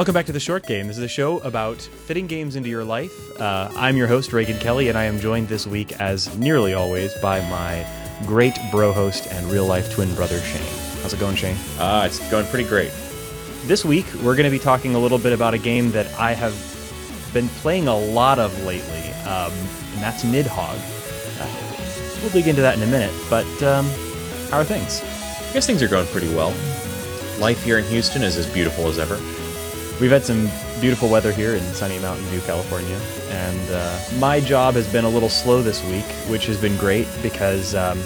Welcome back to the Short Game. This is a show about fitting games into your life. Uh, I'm your host, Reagan Kelly, and I am joined this week, as nearly always, by my great bro host and real life twin brother, Shane. How's it going, Shane? Uh, it's going pretty great. This week, we're going to be talking a little bit about a game that I have been playing a lot of lately, um, and that's Nidhogg. Uh, we'll dig into that in a minute, but um, how are things? I guess things are going pretty well. Life here in Houston is as beautiful as ever. We've had some beautiful weather here in sunny Mountain View, California, and uh, my job has been a little slow this week, which has been great because um,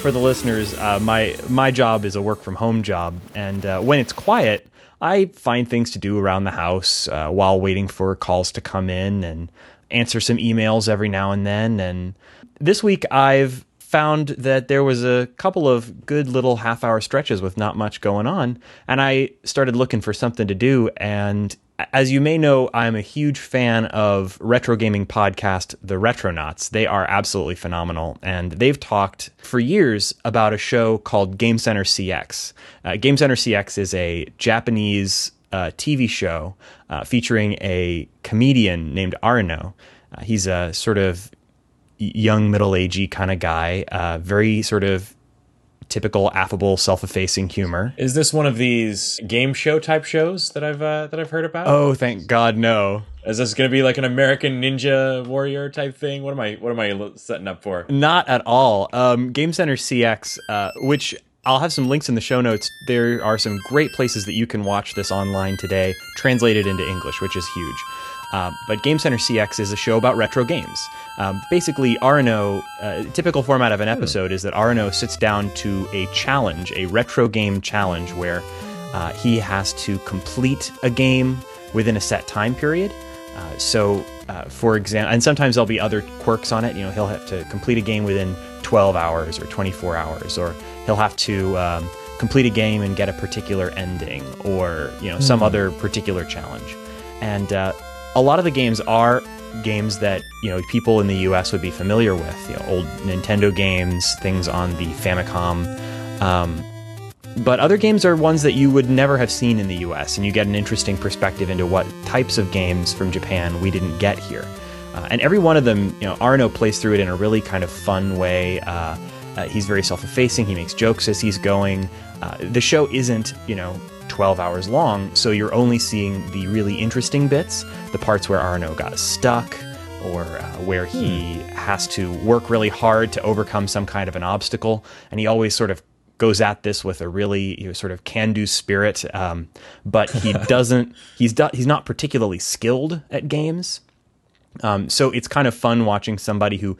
for the listeners, uh, my my job is a work from home job, and uh, when it's quiet, I find things to do around the house uh, while waiting for calls to come in and answer some emails every now and then. And this week, I've found that there was a couple of good little half hour stretches with not much going on. And I started looking for something to do. And as you may know, I'm a huge fan of retro gaming podcast, The Retronauts. They are absolutely phenomenal. And they've talked for years about a show called Game Center CX. Uh, Game Center CX is a Japanese uh, TV show uh, featuring a comedian named Arno. Uh, he's a sort of young middle agey kind of guy, uh, very sort of typical affable self-effacing humor. Is this one of these game show type shows that I've uh, that I've heard about? Oh, thank God, no. Is this going to be like an American Ninja Warrior type thing? What am I what am I setting up for? Not at all. Um, game Center CX, uh, which I'll have some links in the show notes. There are some great places that you can watch this online today, translated into English, which is huge. Uh, but Game Center CX is a show about retro games. Um, basically, Arno, uh, typical format of an episode is that Arno sits down to a challenge, a retro game challenge, where uh, he has to complete a game within a set time period. Uh, so, uh, for example, and sometimes there'll be other quirks on it. You know, he'll have to complete a game within 12 hours or 24 hours, or he'll have to um, complete a game and get a particular ending, or you know, some mm-hmm. other particular challenge. And uh, a lot of the games are games that you know people in the U.S. would be familiar with. You know, old Nintendo games, things on the Famicom. Um, but other games are ones that you would never have seen in the US, and you get an interesting perspective into what types of games from Japan we didn't get here. Uh, and every one of them, you know, Arno plays through it in a really kind of fun way. Uh, uh, he's very self-effacing. He makes jokes as he's going. Uh, the show isn't, you know, 12 hours long, so you're only seeing the really interesting bits, the parts where Arno got stuck, or uh, where he hmm. has to work really hard to overcome some kind of an obstacle. And he always sort of goes at this with a really you know, sort of can-do spirit, um, but he doesn't. He's do, he's not particularly skilled at games. Um, so it's kind of fun watching somebody who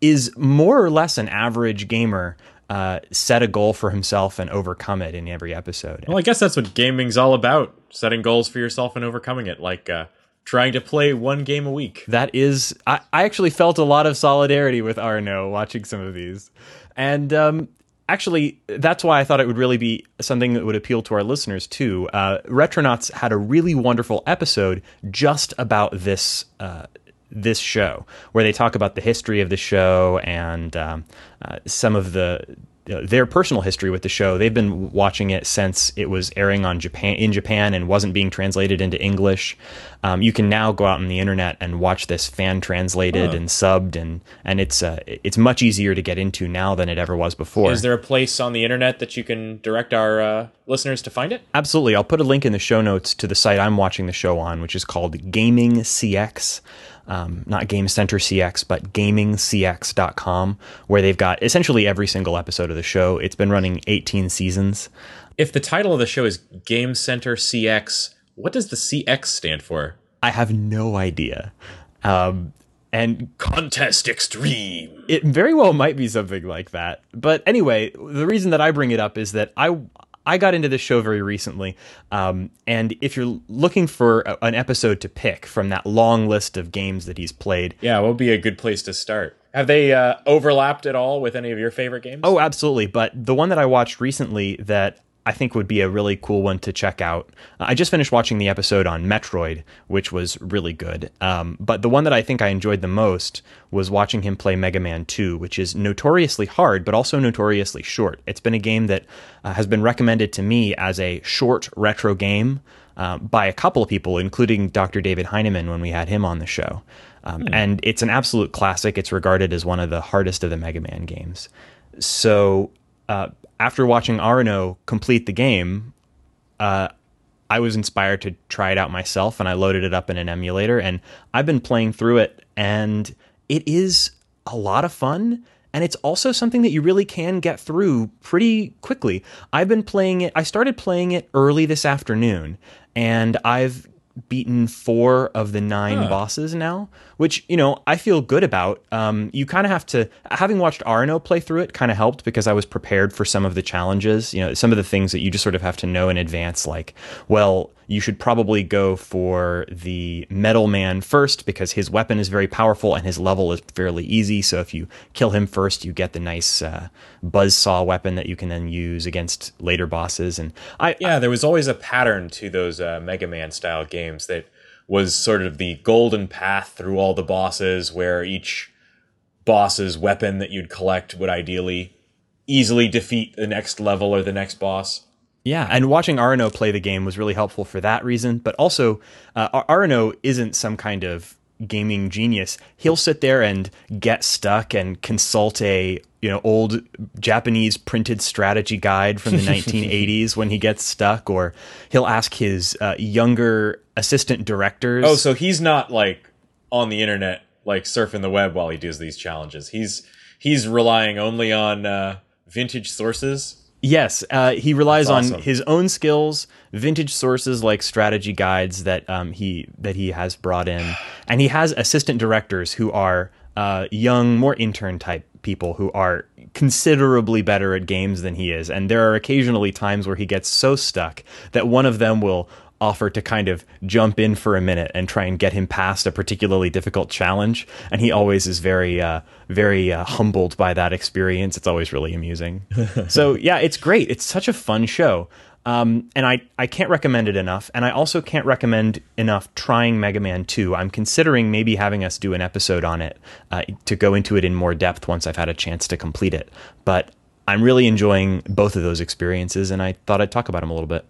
is more or less an average gamer uh, set a goal for himself and overcome it in every episode. Well, I guess that's what gaming's all about: setting goals for yourself and overcoming it. Like uh, trying to play one game a week. That is, I, I actually felt a lot of solidarity with Arno watching some of these, and um, actually, that's why I thought it would really be something that would appeal to our listeners too. Uh, Retronauts had a really wonderful episode just about this. Uh, this show, where they talk about the history of the show and um, uh, some of the their personal history with the show. They've been watching it since it was airing on Japan in Japan and wasn't being translated into English. Um, you can now go out on the internet and watch this fan translated and subbed, and and it's uh, it's much easier to get into now than it ever was before. Is there a place on the internet that you can direct our uh, listeners to find it? Absolutely, I'll put a link in the show notes to the site I'm watching the show on, which is called Gaming CX um, not Game Center CX, but gamingcx.com, where they've got essentially every single episode of the show. It's been running 18 seasons. If the title of the show is Game Center CX, what does the CX stand for? I have no idea. Um, and contest extreme. It very well might be something like that. But anyway, the reason that I bring it up is that I I got into this show very recently, um, and if you're looking for a, an episode to pick from that long list of games that he's played, yeah, would be a good place to start? Have they uh, overlapped at all with any of your favorite games? Oh, absolutely. But the one that I watched recently that I think would be a really cool one to check out. Uh, I just finished watching the episode on Metroid, which was really good. Um, but the one that I think I enjoyed the most was watching him play Mega Man 2, which is notoriously hard, but also notoriously short. It's been a game that uh, has been recommended to me as a short retro game. um, by a couple of people, including Dr. David Heineman when we had him on the show. Um, hmm. And it's an absolute classic. It's regarded as one of the hardest of the Mega Man games. So uh, after watching Arno complete the game, uh, I was inspired to try it out myself and I loaded it up in an emulator and I've been playing through it and it is a lot of fun and it's also something that you really can get through pretty quickly. I've been playing it, I started playing it early this afternoon, and I've beaten four of the nine huh. bosses now, which you know I feel good about. Um, you kind of have to, having watched Arno play through it, kind of helped because I was prepared for some of the challenges. You know, some of the things that you just sort of have to know in advance, like, well, you should probably go for the Metal Man first because his weapon is very powerful and his level is fairly easy. So if you kill him first, you get the nice uh, buzz saw weapon that you can then use against later bosses. And I yeah, there was always a pattern to those uh, Mega Man style games that was sort of the golden path through all the bosses, where each boss's weapon that you'd collect would ideally easily defeat the next level or the next boss. Yeah, and watching Arno play the game was really helpful for that reason. But also, uh, Arno isn't some kind of gaming genius. He'll sit there and get stuck and consult a you know old Japanese printed strategy guide from the 1980s when he gets stuck, or he'll ask his uh, younger assistant directors. Oh, so he's not like on the internet like surfing the web while he does these challenges. He's he's relying only on uh, vintage sources Yes, uh, he relies awesome. on his own skills, vintage sources like strategy guides that um, he that he has brought in, and he has assistant directors who are uh, young, more intern type people who are considerably better at games than he is. And there are occasionally times where he gets so stuck that one of them will offer to kind of jump in for a minute and try and get him past a particularly difficult challenge. And he always is very, uh, very uh, humbled by that experience. It's always really amusing. so yeah, it's great. It's such a fun show. Um, and I, I can't recommend it enough. And I also can't recommend enough trying Mega Man 2. I'm considering maybe having us do an episode on it uh, to go into it in more depth once I've had a chance to complete it. But I'm really enjoying both of those experiences, and I thought I'd talk about them a little bit.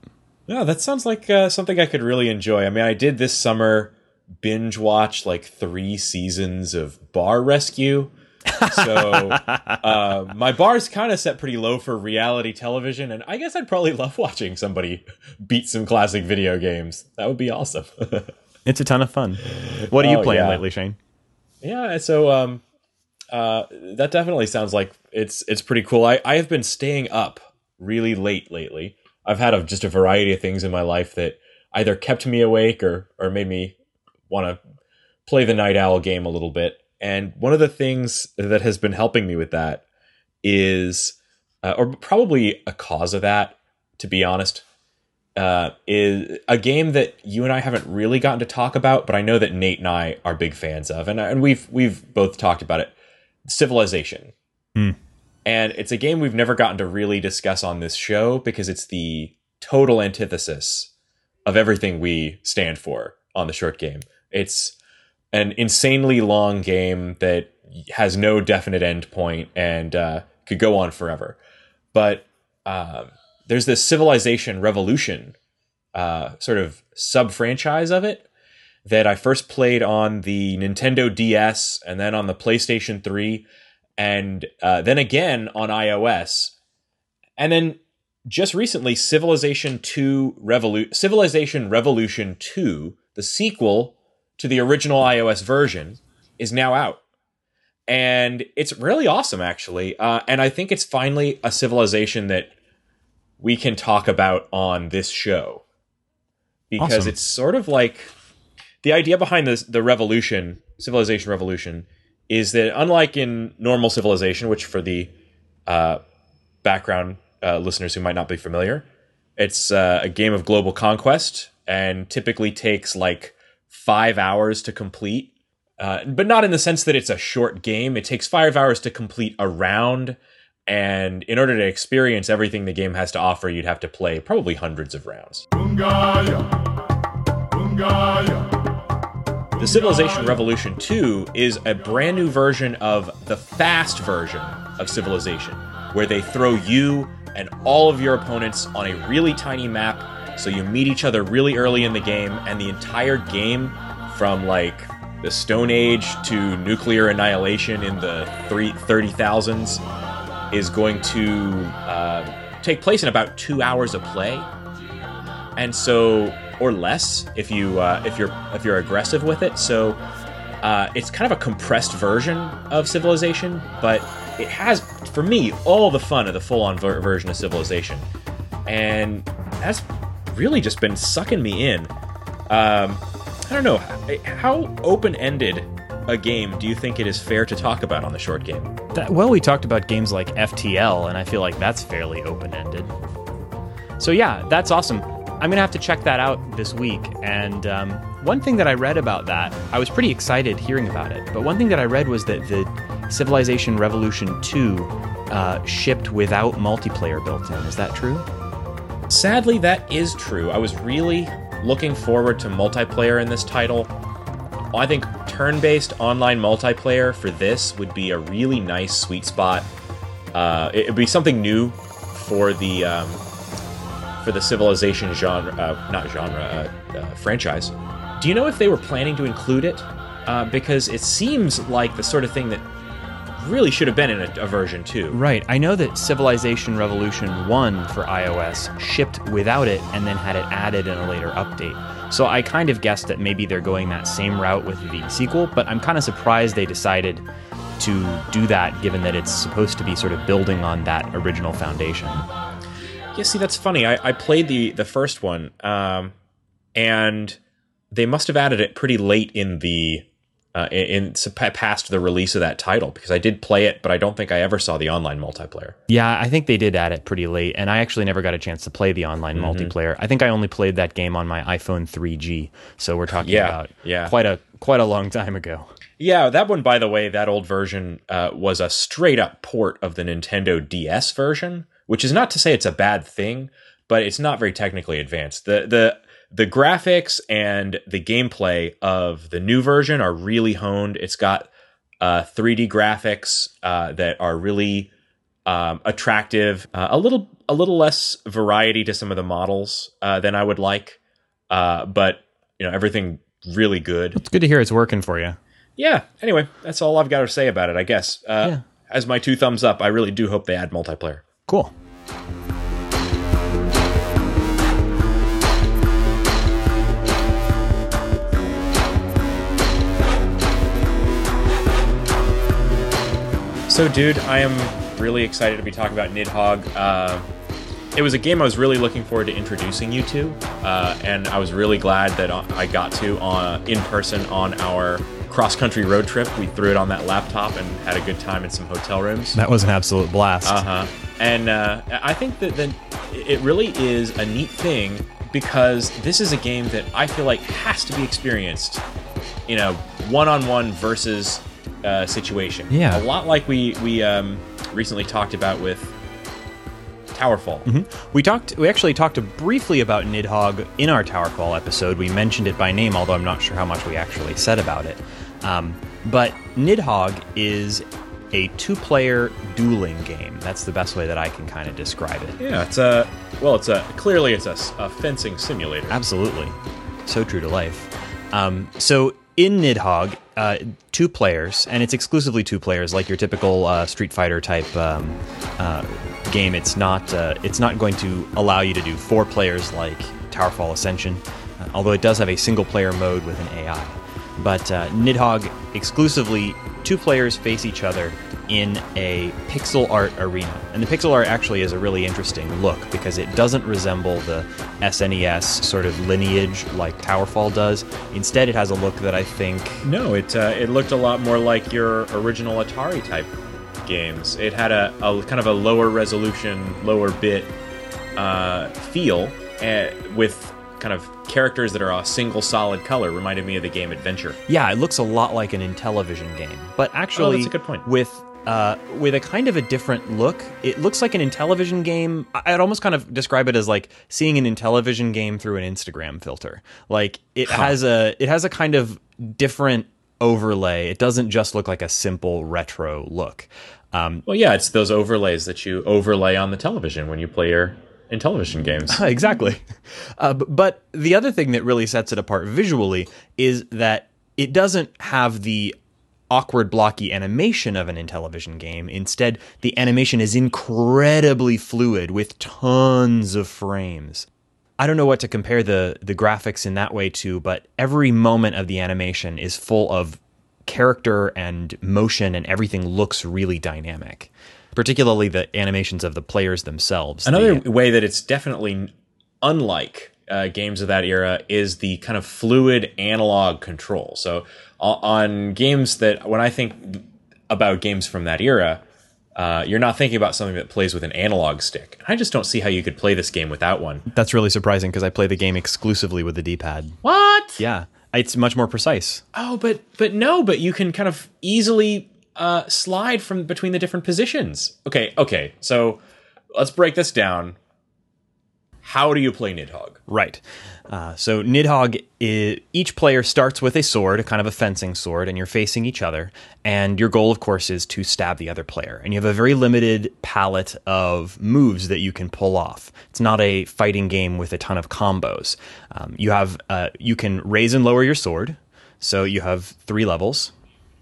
Yeah, that sounds like uh, something I could really enjoy. I mean, I did this summer binge watch like three seasons of Bar Rescue. so uh, my bar's kind of set pretty low for reality television, and I guess I'd probably love watching somebody beat some classic video games. That would be awesome. it's a ton of fun. What are you oh, playing yeah. lately, Shane? Yeah, so um, uh, that definitely sounds like it's it's pretty cool. I I have been staying up really late lately. I've had a, just a variety of things in my life that either kept me awake or or made me want to play the night owl game a little bit. And one of the things that has been helping me with that is, uh, or probably a cause of that, to be honest, uh, is a game that you and I haven't really gotten to talk about, but I know that Nate and I are big fans of, and and we've we've both talked about it. Civilization. Mm. And it's a game we've never gotten to really discuss on this show because it's the total antithesis of everything we stand for on the short game. It's an insanely long game that has no definite end point and uh, could go on forever. But um, there's this Civilization Revolution uh, sort of sub franchise of it that I first played on the Nintendo DS and then on the PlayStation 3 and uh, then again on iOS, and then just recently, Civilization Two Revolu- Civilization Revolution Two, the sequel to the original iOS version, is now out, and it's really awesome actually. Uh, and I think it's finally a civilization that we can talk about on this show because awesome. it's sort of like the idea behind this the revolution civilization revolution is that unlike in normal civilization, which for the uh, background uh, listeners who might not be familiar, it's uh, a game of global conquest and typically takes like five hours to complete. Uh, but not in the sense that it's a short game. It takes five hours to complete a round. And in order to experience everything the game has to offer, you'd have to play probably hundreds of rounds. Bungaya. Bungaya. The Civilization Revolution 2 is a brand new version of the fast version of Civilization, where they throw you and all of your opponents on a really tiny map So you meet each other really early in the game, and the entire game, from like the Stone Age to nuclear annihilation in the three, 30,000s, is going to uh, take place in about two hours of play. And so, or less, if you uh, if you're if you're aggressive with it. So uh, it's kind of a compressed version of Civilization, but it has, for me, all the fun of the full-on ver- version of Civilization, and that's really just been sucking me in. Um, I don't know how open-ended a game do you think it is fair to talk about on the short game? That, well, we talked about games like FTL, and I feel like that's fairly open-ended. So yeah, that's awesome. I'm gonna have to check that out this week. And um, one thing that I read about that, I was pretty excited hearing about it. But one thing that I read was that the Civilization Revolution 2 uh, shipped without multiplayer built in. Is that true? Sadly, that is true. I was really looking forward to multiplayer in this title. I think turn based online multiplayer for this would be a really nice sweet spot. Uh, it would be something new for the um, for the Civilization genre, uh, not genre, uh, uh, franchise. Do you know if they were planning to include it? Uh, because it seems like the sort of thing that really should have been in a, a, version 2. Right. I know that Civilization Revolution 1 for iOS shipped without it and then had it added in a later update. So I kind of guessed that maybe they're going that same route with the sequel, but I'm kind of surprised they decided to do that given that it's supposed to be sort of building on that original foundation. Yeah, see, that's funny. I, I played the the first one, um, and they must have added it pretty late in the uh, in, in past the release of that title because I did play it, but I don't think I ever saw the online multiplayer. Yeah, I think they did add it pretty late, and I actually never got a chance to play the online mm-hmm. multiplayer. I think I only played that game on my iPhone 3G, so we're talking yeah, about yeah. quite a quite a long time ago. Yeah, that one, by the way, that old version uh, was a straight up port of the Nintendo DS version which is not to say it's a bad thing, but it's not very technically advanced. The the the graphics and the gameplay of the new version are really honed. It's got uh, 3D graphics uh, that are really um, attractive. Uh, a little a little less variety to some of the models uh, than I would like, uh, but you know everything really good. It's good to hear it's working for you. Yeah. Anyway, that's all I've got to say about it. I guess. Uh, yeah. As my two thumbs up, I really do hope they add multiplayer. Cool. So, dude, I am really excited to be talking about Nidhogg. Uh, it was a game I was really looking forward to introducing you to, uh, and I was really glad that I got to uh, in person on our cross country road trip. We threw it on that laptop and had a good time in some hotel rooms. That was an absolute blast. Uh huh. And uh, I think that then it really is a neat thing because this is a game that I feel like has to be experienced in a one-on-one versus uh, situation. Yeah. A lot like we we um, recently talked about with Towerfall. Mm-hmm. We talked. We actually talked briefly about Nidhogg in our Towerfall episode. We mentioned it by name, although I'm not sure how much we actually said about it. Um, but Nidhogg is a two-player dueling game. That's the best way that I can kind of describe it. Yeah, it's a well, it's a clearly it's a, a fencing simulator. Absolutely, so true to life. Um, so in Nidhogg, uh, two players, and it's exclusively two players, like your typical uh, Street Fighter type um, uh, game. It's not uh, it's not going to allow you to do four players like Towerfall Ascension, uh, although it does have a single player mode with an AI. But uh, Nidhogg exclusively two players face each other in a pixel art arena. And the pixel art actually is a really interesting look because it doesn't resemble the SNES sort of lineage like Towerfall does. Instead, it has a look that I think. No, it, uh, it looked a lot more like your original Atari type games. It had a, a kind of a lower resolution, lower bit uh, feel uh, with kind of characters that are a single solid color reminded me of the game Adventure. Yeah, it looks a lot like an Intellivision game, but actually, oh, that's a good point. With uh, with a kind of a different look. It looks like an Intellivision game. I'd almost kind of describe it as like seeing an Intellivision game through an Instagram filter. Like it huh. has a it has a kind of different overlay. It doesn't just look like a simple retro look. Um, well, yeah, it's those overlays that you overlay on the television when you play your Intellivision games. exactly. Uh, but the other thing that really sets it apart visually is that it doesn't have the awkward blocky animation of an Intellivision game. Instead, the animation is incredibly fluid with tons of frames. I don't know what to compare the the graphics in that way to, but every moment of the animation is full of character and motion and everything looks really dynamic. Particularly the animations of the players themselves. Another The- way that it's definitely unlike uh, games of that era is the kind of fluid analog control. So on games that when I think about games from that era, uh, you're not thinking about something that plays with an analog stick. I just don't see how you could play this game without one. that's really surprising because I play the game exclusively with the D-pad. What? Yeah, it's much more precise. Oh, but but no, but you can kind of easily uh, slide from between the different positions. Okay, okay. So let's break this down. How do you play Nidhogg? Right. Uh, so Nidhogg, i each player starts with a sword, a kind of a fencing sword, and you're facing each other. And your goal, of course, is to stab the other player. And you have a very limited palette of moves that you can pull off. It's not a fighting game with a ton of combos. Um, you have uh, you can raise and lower your sword. So you have three levels.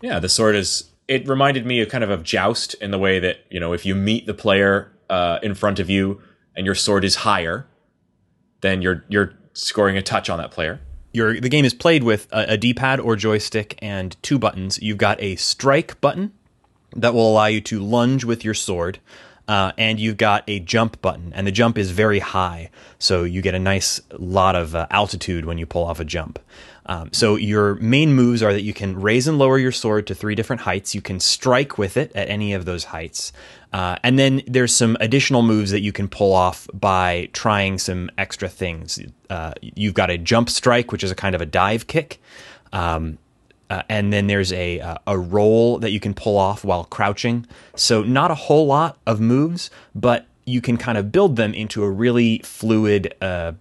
Yeah, the sword is. It reminded me of kind of of joust in the way that you know if you meet the player uh, in front of you and your sword is higher, then you're you're scoring a touch on that player. Your the game is played with a, a D-pad or joystick and two buttons. You've got a strike button that will allow you to lunge with your sword, uh, and you've got a jump button, and the jump is very high, so you get a nice lot of uh, altitude when you pull off a jump. Um, so your main moves are that you can raise and lower your sword to three different heights. You can strike with it at any of those heights, uh, and then there's some additional moves that you can pull off by trying some extra things. Uh, you've got a jump strike, which is a kind of a dive kick. Um, uh, and then there's a uh, a roll that you can pull off while crouching. So not a whole lot of moves, but you can kind of build them into a really fluid uh,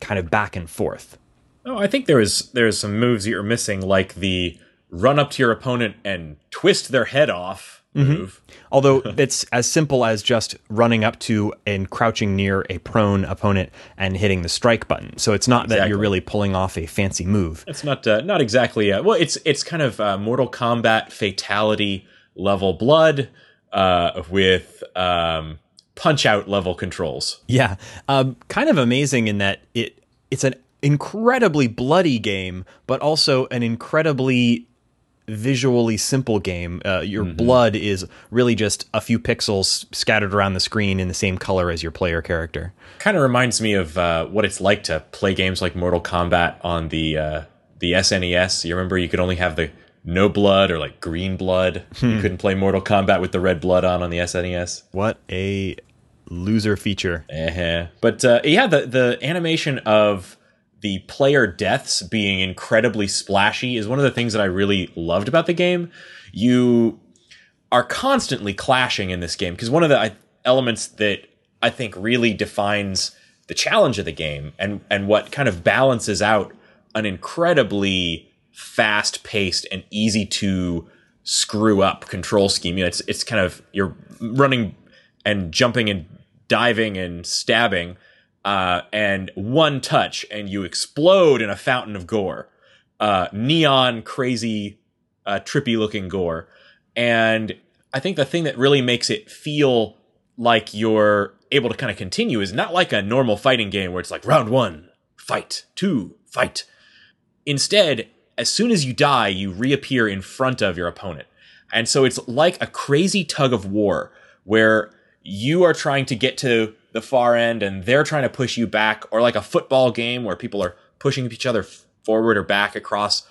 kind of back and forth. Oh, I think there is there's some moves that you're missing, like the run up to your opponent and twist their head off move. Although it's as simple as just running up to and crouching near a prone opponent and hitting the strike button. So it's not that you're really pulling off a fancy move. It's not uh, not exactly uh, well. It's it's kind of uh, Mortal Kombat fatality level blood uh, with um, punch out level controls. Yeah, um, kind of amazing in that it it's an incredibly bloody game, but also an incredibly visually simple game. Uh, your blood is really just a few pixels scattered around the screen in the same color as your player character. Kind of reminds me of uh, what it's like to play games like Mortal Kombat on the uh, the SNES. You remember you could only have the no blood or like green blood. You couldn't play Mortal Kombat with the red blood on on the SNES. What a loser feature! Uh-huh. But uh, yeah, the the animation of the player deaths being incredibly splashy is one of the things that I really loved about the game. You are constantly clashing in this game because one of the elements that I think really defines the challenge of the game and and what kind of balances out an incredibly fast paced and easy to screw up control scheme. You know, it's it's kind of you're running and jumping and diving and stabbing, uh, and one touch and you explode in a fountain of gore, uh, neon crazy, uh, trippy looking gore, and I think the thing that really makes it feel like you're able to kind of continue is not like a normal fighting game where it's like round one, fight, two, fight. Instead, as soon as you die, you reappear in front of your opponent. And so it's like a crazy tug of war where you are trying to get to the far end and they're trying to push you back, or like a football game where people are pushing each other forward or back across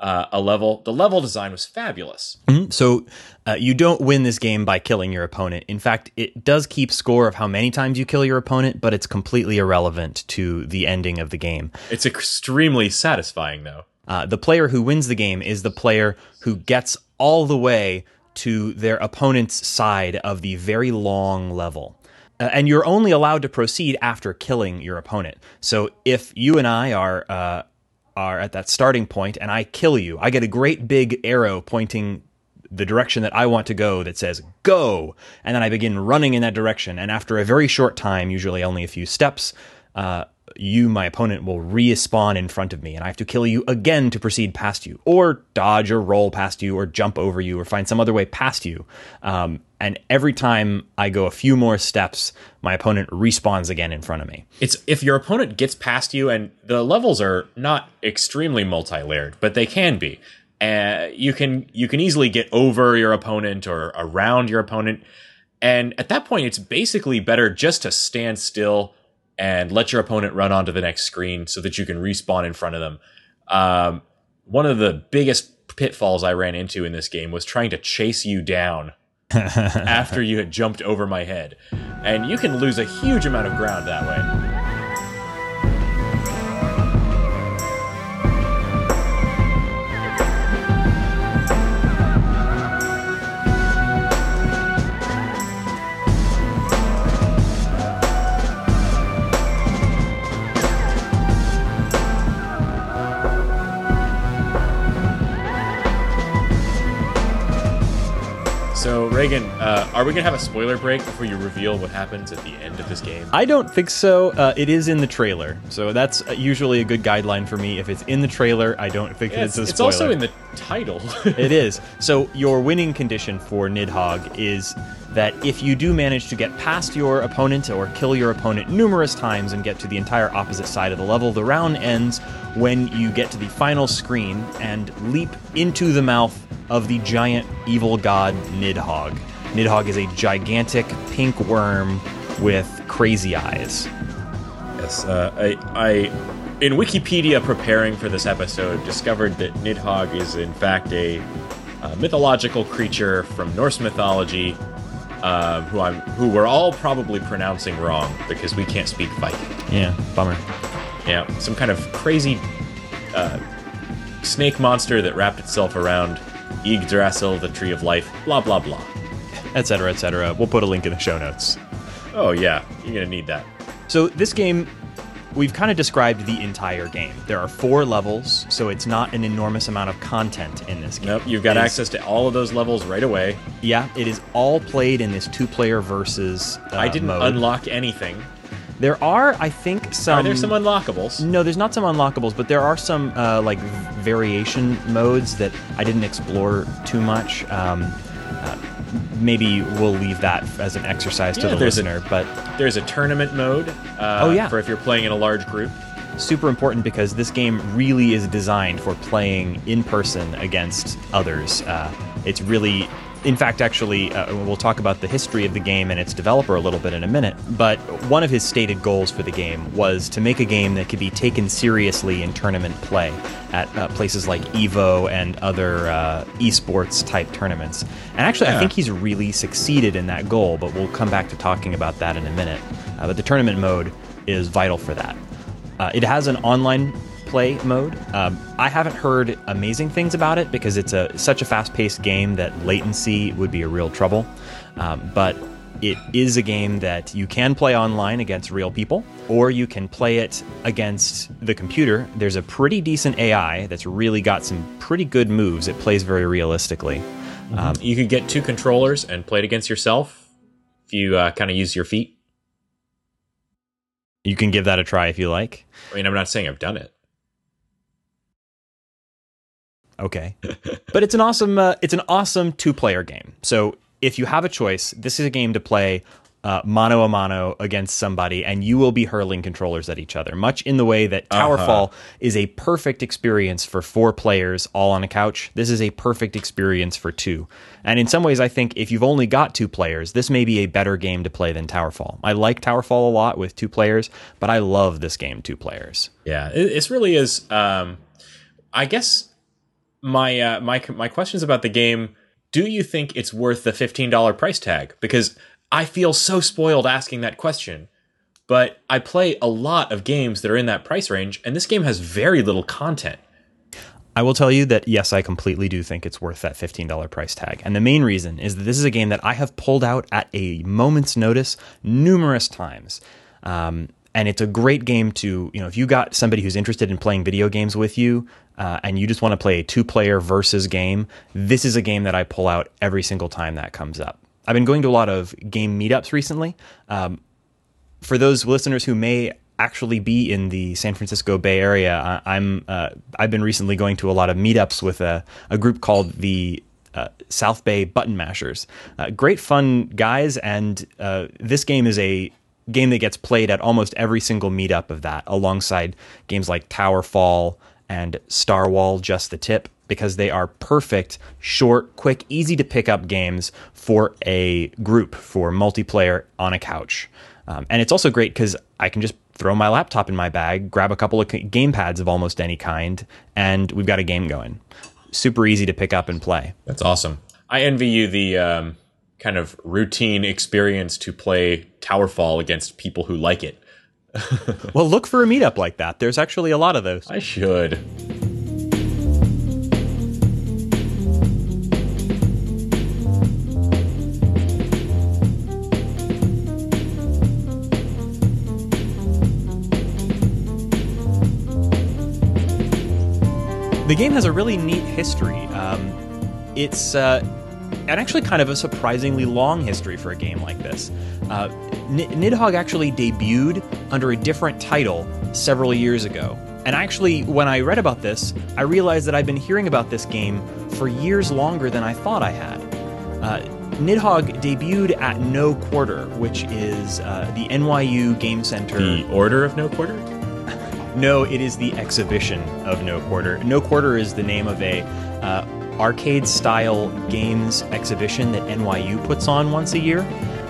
uh, a level. The level design was fabulous. So uh, you don't win this game by killing your opponent. In fact, it does keep score of how many times you kill your opponent, but it's completely irrelevant to the ending of the game. It's extremely satisfying, though. Uh, the player who wins the game is the player who gets all the way to their opponent's side of the very long level. Uh, and you're only allowed to proceed after killing your opponent. So if you and I are uh, are at that starting point and I kill you, I get a great big arrow pointing the direction that I want to go that says go. And then I begin running in that direction. And after a very short time, usually only a few steps, uh, you, my opponent, will respawn in front of me, and I have to kill you again to proceed past you, or dodge or roll past you, or jump over you, or find some other way past you. Um, and every time I go a few more steps, my opponent respawns again in front of me. It's if your opponent gets past you, and the levels are not extremely multi-layered, but they can be. Uh, you can you can easily get over your opponent or around your opponent, and at that point, it's basically better just to stand still and let your opponent run onto the next screen so that you can respawn in front of them. Um, one of the biggest pitfalls I ran into in this game was trying to chase you down after you had jumped over my head. And you can lose a huge amount of ground that way. Reagan, uh, are we gonna have a spoiler break before you reveal what happens at the end of this game? I don't think so. Uh, it is in the trailer, so that's uh, usually a good guideline for me. If it's in the trailer, I don't think yeah, it's, it's, a spoiler. It's also in the title. it is. So your winning condition for Nidhogg is that if you do manage to get past your opponent or kill your opponent numerous times and get to the entire opposite side of the level, the round ends when you get to the final screen and leap into the mouth of the giant evil god Nidhogg. Nidhogg is a gigantic pink worm with crazy eyes. Yes, uh, I, I, in Wikipedia preparing for this episode, discovered that Nidhogg is in fact a, a mythological creature from Norse mythology, uh, who I'm, who we're all probably pronouncing wrong because we can't speak Viking. Yeah, bummer. Yeah, some kind of crazy uh, snake monster that wrapped itself around Yggdrasil, the Tree of Life, blah, blah, blah. Etc., etc. We'll put a link in the show notes. Oh, yeah, you're going to need that. So, this game, we've kind of described the entire game. There are four levels, so it's not an enormous amount of content in this game. Nope, you've got access to all of those levels right away. Yeah, it is all played in this two player versus. Uh, I didn't mode. unlock anything. There are, I think, some. Are there some unlockables? No, there's not some unlockables, but there are some uh, like variation modes that I didn't explore too much. Um, uh, maybe we'll leave that as an exercise yeah, to the listener. A, but there's a tournament mode. Uh, oh yeah, for if you're playing in a large group. Super important because this game really is designed for playing in person against others. Uh, it's really in fact, actually, uh, we'll talk about the history of the game and its developer a little bit in a minute. But one of his stated goals for the game was to make a game that could be taken seriously in tournament play at uh, places like Evo and other uh, esports type tournaments. And actually, yeah. I think he's really succeeded in that goal, but we'll come back to talking about that in a minute. Uh, but the tournament mode is vital for that. Uh, it has an online play mode. Um, I haven't heard amazing things about it because it's a such a fast paced game that latency would be a real trouble. Um, but it is a game that you can play online against real people, or you can play it against the computer. There's a pretty decent AI that's really got some pretty good moves. It plays very realistically. Mm-hmm. Um, you could get two controllers and play it against yourself if you uh, kind of use your feet. You can give that a try if you like. I mean, I'm not saying I've done it. Okay, but it's an awesome uh, it's an awesome two player game. So if you have a choice, this is a game to play uh, mano a mano against somebody, and you will be hurling controllers at each other, much in the way that Towerfall uh-huh. is a perfect experience for four players all on a couch. This is a perfect experience for two. And in some ways, I think if you've only got two players, this may be a better game to play than Towerfall. I like Towerfall a lot with two players, but I love this game two players. Yeah, it, it really is. Um, I guess my uh, my my questions about the game. Do you think it's worth the fifteen dollar price tag? Because I feel so spoiled asking that question. But I play a lot of games that are in that price range, and this game has very little content. I will tell you that yes, I completely do think it's worth that $15 price tag. And the main reason is that this is a game that I have pulled out at a moment's notice numerous times. Um, and it's a great game to, you know, if you got somebody who's interested in playing video games with you, uh, and you just want to play a two player versus game, this is a game that I pull out every single time that comes up. I've been going to a lot of game meetups recently. Um, for those listeners who may actually be in the San Francisco Bay Area, I, am uh, I've been recently going to a lot of meetups with a, a group called the uh, South Bay Button Mashers. Uh, great fun guys, and uh, this game is a game that gets played at almost every single meetup of that, alongside games like Towerfall and Starwhal Just the Tip, because they are perfect, short, quick, easy to pick up games for a group, for multiplayer on a couch. Um, and it's also great because I can just throw my laptop in my bag, grab a couple of game pads of almost any kind, and we've got a game going. Super easy to pick up and play. That's awesome. I envy you the um, kind of routine experience to play Towerfall against people who like it. well, look for a meetup like that. There's actually a lot of those. I should. The game has a really neat history. Um, it's uh, and actually kind of a surprisingly long history for a game like this. Uh, Nidhogg actually debuted under a different title several years ago. And actually, when I read about this, I realized that I've been hearing about this game for years longer than I thought I had. Uh, Nidhogg debuted at No Quarter, which is uh, the NYU Game Center. The Order of No Quarter? no, it is the exhibition of No Quarter. No Quarter is the name of a uh, arcade style games exhibition that NYU puts on once a year.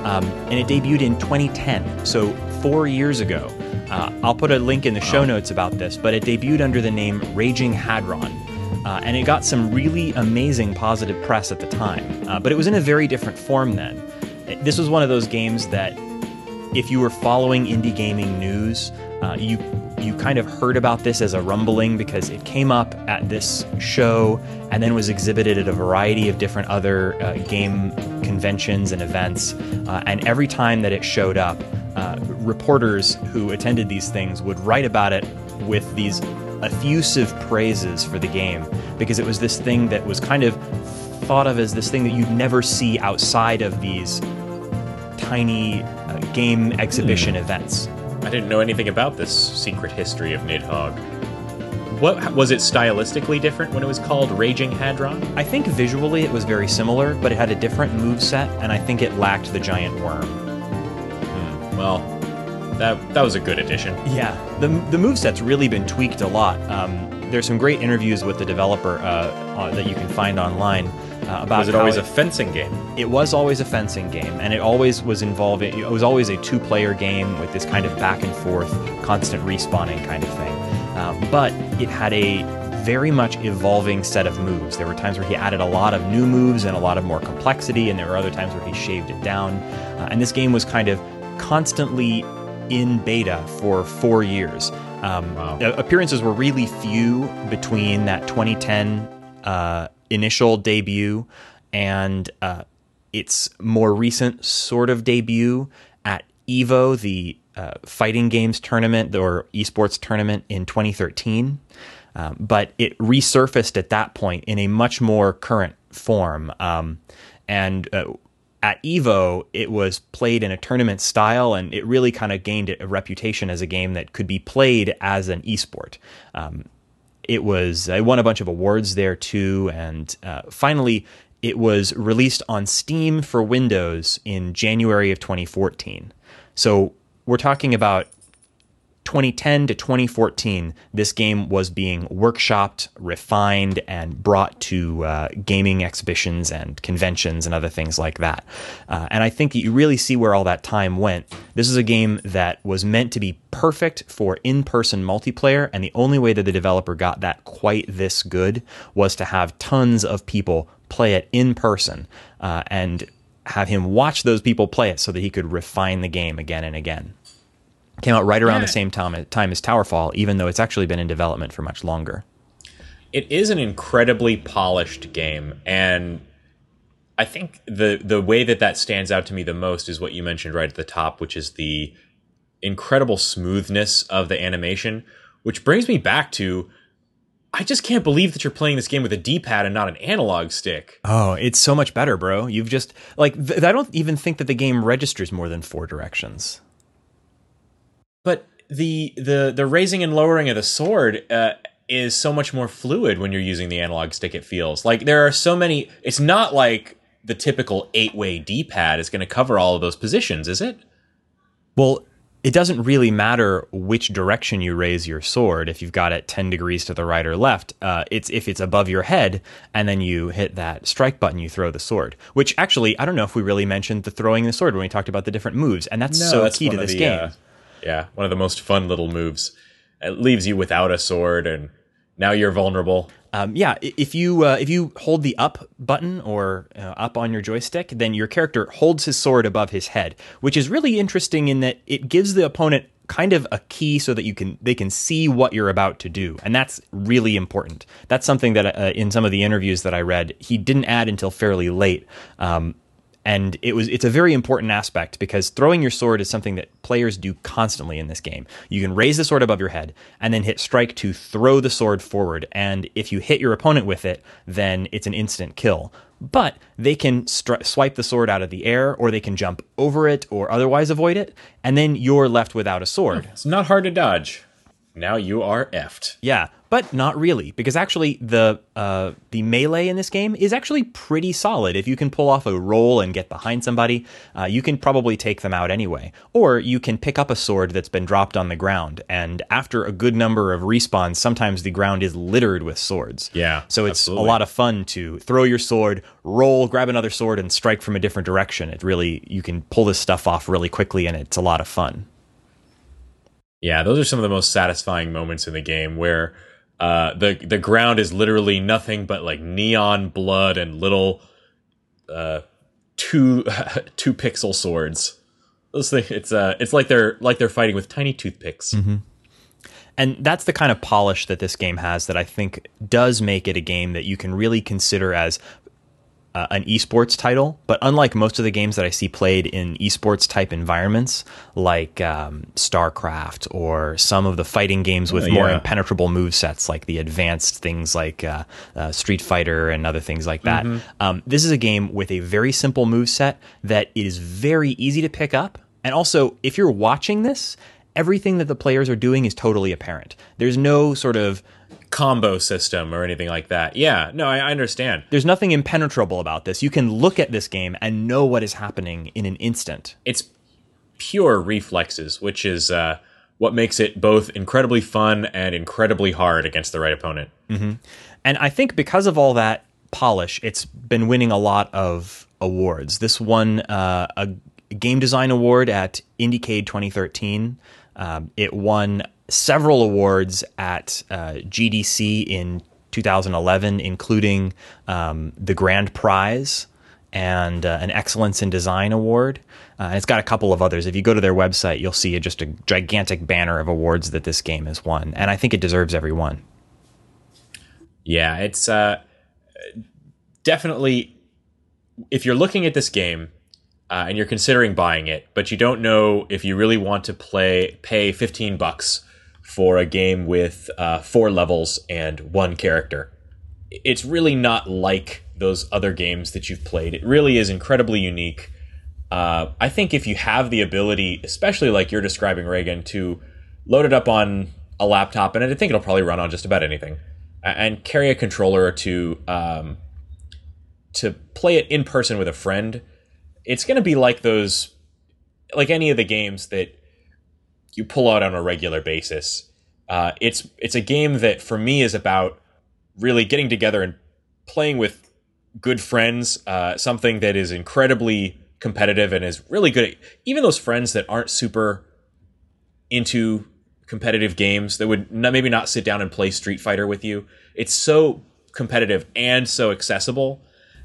Um, and it debuted in 2010, so four years ago. Uh, I'll put a link in the show notes about this, but it debuted under the name Raging Hadron. Uh, and it got some really amazing positive press at the time. Uh, but it was in a very different form then. This was one of those games that, if you were following indie gaming news, uh, you you kind of heard about this as a rumbling because it came up at this show and then was exhibited at a variety of different other uh, game conventions and events. Uh, and every time that it showed up, uh, reporters who attended these things would write about it with these effusive praises for the game because it was this thing that was kind of thought of as this thing that you'd never see outside of these tiny uh, game exhibition mm. events. I didn't know anything about this secret history of Nidhogg. What was it stylistically different when it was called Raging Hadron? I think visually it was very similar, but it had a different move set, and I think it lacked the giant worm. Hmm, well, that that was a good addition. Yeah, the the move set's really been tweaked a lot. Um, there's some great interviews with the developer uh, uh, that you can find online uh, about. Was it always it, a fencing game? It was always a fencing game, and it always was involving. It was always a two-player game with this kind of back and forth, constant respawning kind of thing. Um, but it had a very much evolving set of moves. There were times where he added a lot of new moves and a lot of more complexity, and there were other times where he shaved it down. Uh, and this game was kind of constantly in beta for four years. Um, wow. Appearances were really few between that 2010 uh, initial debut and uh, its more recent sort of debut at Evo, the uh, fighting games tournament or esports tournament in 2013. Um, but it resurfaced at that point in a much more current form. Um, and uh, at Evo, it was played in a tournament style, and it really kind of gained a reputation as a game that could be played as an esport. Um, it was I won a bunch of awards there too, and uh, finally, it was released on Steam for Windows in January of 2014. So we're talking about 2010 to 2014, this game was being workshopped, refined, and brought to uh, gaming exhibitions and conventions and other things like that. Uh, and I think that you really see where all that time went. This is a game that was meant to be perfect for in person multiplayer, and the only way that the developer got that quite this good was to have tons of people play it in person uh, and have him watch those people play it so that he could refine the game again and again. Came out right around yeah. the same time, time as Towerfall, even though it's actually been in development for much longer. It is an incredibly polished game, and I think the the way that that stands out to me the most is what you mentioned right at the top, which is the incredible smoothness of the animation. Which brings me back to I just can't believe that you're playing this game with a D-pad and not an analog stick. Oh, it's so much better, bro. You've just like th- I don't even think that the game registers more than four directions. But the the the raising and lowering of the sword uh, is so much more fluid when you're using the analog stick. It feels like there are so many. It's not like the typical eight way D pad is going to cover all of those positions, is it? Well, it doesn't really matter which direction you raise your sword if you've got it 10 degrees to the right or left uh, it's if it's above your head and then you hit that strike button you throw the sword which actually i don't know if we really mentioned the throwing the sword when we talked about the different moves and that's so that's key to this the, game uh, yeah, one of the most fun little moves. It leaves you without a sword, and now you're vulnerable. Um, yeah, if you uh, if you hold the up button or uh, up on your joystick, then your character holds his sword above his head, which is really interesting in that it gives the opponent kind of a key so that you can they can see what you're about to do, and that's really important. That's something that uh, in some of the interviews that I read, he didn't add until fairly late. Um, and it was it's a very important aspect because throwing your sword is something that players do constantly in this game. You can raise the sword above your head and then hit strike to throw the sword forward and if you hit your opponent with it, then it's an instant kill. But they can stri- swipe the sword out of the air or they can jump over it or otherwise avoid it and then you're left without a sword. It's not hard to dodge. Now you are effed. Yeah, but not really, because actually the uh, the melee in this game is actually pretty solid. If you can pull off a roll and get behind somebody, uh, you can probably take them out anyway. Or you can pick up a sword that's been dropped on the ground, and after a good number of respawns, sometimes the ground is littered with swords. Yeah, so it's absolutely. a lot of fun to throw your sword, roll, grab another sword, and strike from a different direction. It really you can pull this stuff off really quickly, and it's a lot of fun. Yeah, those are some of the most satisfying moments in the game where uh, the the ground is literally nothing but like neon blood and little uh, two two pixel swords. Those things, it's uh, it's like they're like they're fighting with tiny toothpicks. And that's the kind of polish that this game has that I think does make it a game that you can really consider as uh, an esports title. But unlike most of the games that I see played in esports type environments, like um, StarCraft or some of the fighting games with Oh, more impenetrable move sets, like the advanced things like uh, uh, Street Fighter and other things like that, um, this is a game with a very simple move set that is very easy to pick up. And also, if you're watching this, everything that the players are doing is totally apparent. There's no sort of Combo system or anything like that. Yeah, no, I, I understand. there's nothing impenetrable about this. You can look at this game and know what is happening in an instant. It's pure reflexes, which is uh, what makes it both incredibly fun and incredibly hard against the right opponent. And I think because of all that polish, it's been winning a lot of awards. This won uh, a game design award at IndieCade 2013. Um, it won several awards at uh, GDC in 2011, including um, the Grand Prize and uh, an Excellence in Design award. Uh, it's got a couple of others. If you go to their website, you'll see just a gigantic banner of awards that this game has won. And I think it deserves every one. Yeah, it's uh, definitely if you're looking at this game uh, and you're considering buying it, but you don't know if you really want to play pay 15 bucks for a game with uh, four levels and one character. It's really not like those other games that you've played. It really is incredibly unique. Uh, I think if you have the ability, especially like you're describing, Reagan, to load it up on a laptop, and I think it'll probably run on just about anything, and carry a controller two um, to play it in person with a friend, it's going to be like those, like any of the games that you pull out on a regular basis. Uh, it's it's a game that for me is about really getting together and playing with good friends. Uh, something that is incredibly competitive and is really good. At, even those friends that aren't super into competitive games that would not, maybe not sit down and play Street Fighter with you. It's so competitive and so accessible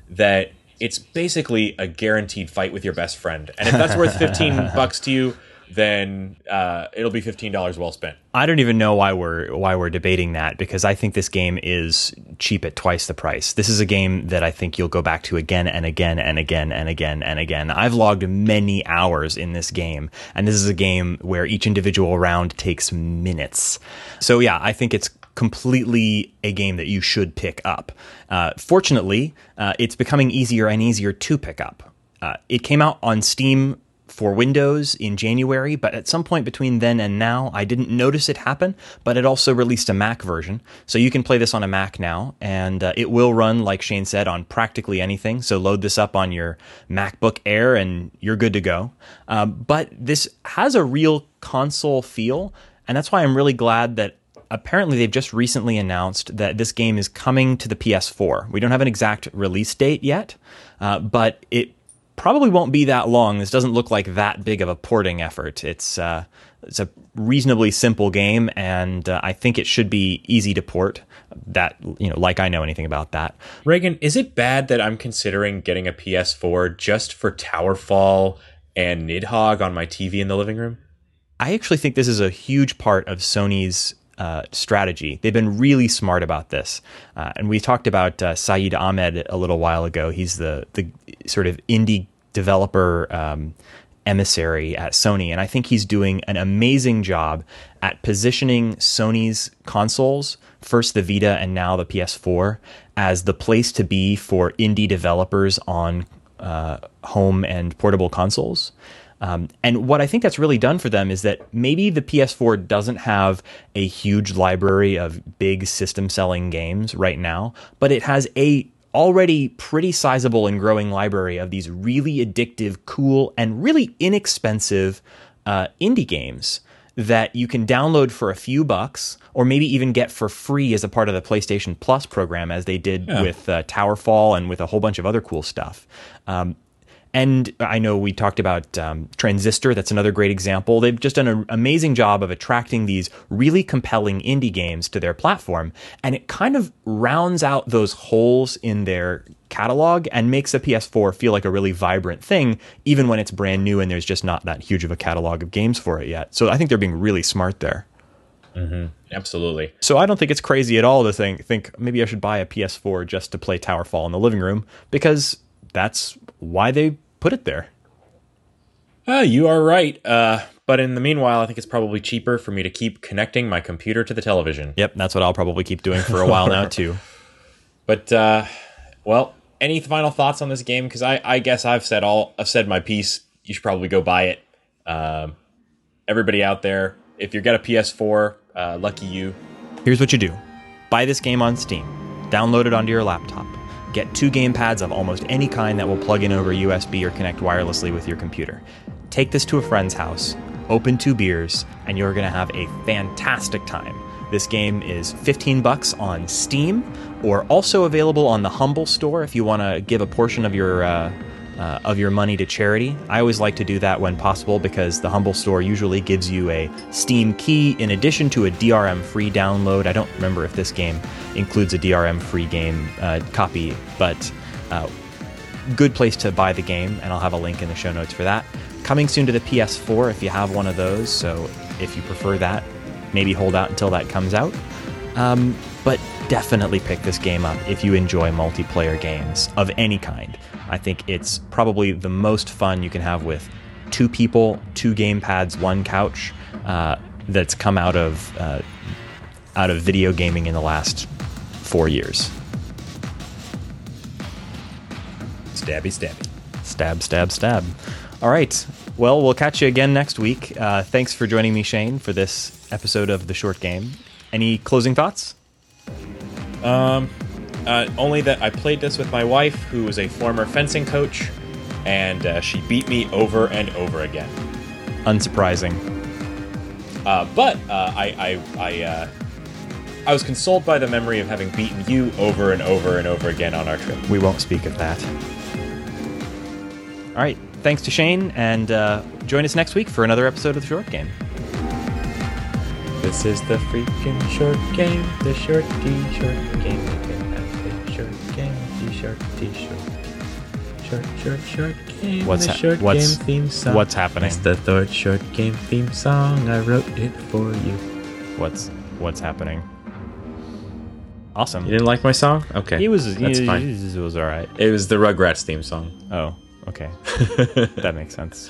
that it's basically a guaranteed fight with your best friend. And if that's worth 15 bucks to you, then uh, it'll be $15 well spent. I don't even know why we're why we're debating that because I think this game is cheap at twice the price. This is a game that I think you'll go back to again and again and again and again and again. I've logged many hours in this game, and this is a game where each individual round takes minutes. So yeah, I think it's completely a game that you should pick up. Uh, fortunately, uh, it's becoming easier and easier to pick up. Uh, it came out on Steam for Windows in January, but at some point between then and now, I didn't notice it happen. But it also released a Mac version, so you can play this on a Mac now, and uh, it will run, like Shane said, on practically anything. So load this up on your MacBook Air, and you're good to go. Um, but this has a real console feel, and that's why I'm really glad that apparently they've just recently announced that this game is coming to the PS4. We don't have an exact release date yet, uh, but it probably won't be that long. This doesn't look like that big of a porting effort. It's uh, it's a reasonably simple game, and uh, I think it should be easy to port. That you know, like I know anything about that. Reagan, is it bad that I'm considering getting a PS4 just for Towerfall and Nidhogg on my TV in the living room? I actually think this is a huge part of Sony's uh, strategy. They've been really smart about this, uh, and we talked about uh, Shahid Ahmad a little while ago. He's the the sort of indie developer um, emissary at Sony, and I think he's doing an amazing job at positioning Sony's consoles, first the Vita and now the PS4, as the place to be for indie developers on uh, home and portable consoles. Um, and what I think that's really done for them is that maybe the PS4 doesn't have a huge library of big system selling games right now, but it has a already pretty sizable and growing library of these really addictive, cool, and really inexpensive uh, indie games that you can download for a few bucks or maybe even get for free as a part of the PlayStation Plus program, as they did yeah. with uh, Towerfall and with a whole bunch of other cool stuff. Um, and I know we talked about um, Transistor. That's another great example. They've just done an amazing job of attracting these really compelling indie games to their platform. And it kind of rounds out those holes in their catalog and makes a PS4 feel like a really vibrant thing, even when it's brand new and there's just not that huge of a catalog of games for it yet. So I think they're being really smart there. Mm-hmm. Absolutely. So I don't think it's crazy at all to think think maybe I should buy a PS4 just to play Towerfall in the living room because that's why they put it there. Uh, you are right. Uh, but in the meanwhile, I think it's probably cheaper for me to keep connecting my computer to the television. Yep, that's what I'll probably keep doing for a while now too. But uh, well, any final thoughts on this game? Because I, I guess I've said all I've said my piece. You should probably go buy it. Um, everybody out there, if you get a PS4, uh, lucky you. Here's what you do: buy this game on Steam, download it onto your laptop Get two gamepads of almost any kind that will plug in over USB or connect wirelessly with your computer. Take this to a friend's house, open two beers, and you're going to have a fantastic time. This game is 15 bucks on Steam or also available on the Humble store if you want to give a portion of your uh, uh, of your money to charity. I always like to do that when possible because the Humble Store usually gives you a Steam key in addition to a DRM free download. I don't remember if this game includes a DRM free game uh, copy, but uh, good place to buy the game, and I'll have a link in the show notes for that. Coming soon to the PS4 if you have one of those, so if you prefer that, maybe hold out until that comes out. Um, but definitely pick this game up if you enjoy multiplayer games of any kind. I think it's probably the most fun you can have with two people, two game pads, one couch. Uh, that's come out of uh, out of video gaming in the last four years. Stabby, stabby. Stab, stab, stab. All right. Well, we'll catch you again next week. Uh, thanks for joining me, Shane, for this episode of The Short Game. Any closing thoughts? Um, uh, only that I played this with my wife, who is a former fencing coach, and uh, she beat me over and over again. Unsurprising. Uh, but uh, I I I, uh, I was consoled by the memory of having beaten you over and over and over again on our trip. We won't speak of that. All right. Thanks to Shane, and uh, join us next week for another episode of the Short Game. This is the freaking short game, the short t-shirt game short t-shirt. Short, short, short game. What's the ha- what's- game theme song. what's happening? It's the third short game theme song. I wrote it for you. What's what's happening? Awesome. You didn't like my song? Okay, He was That's he, fine. It was all right. It was the Rugrats theme song. Oh, okay. that makes sense.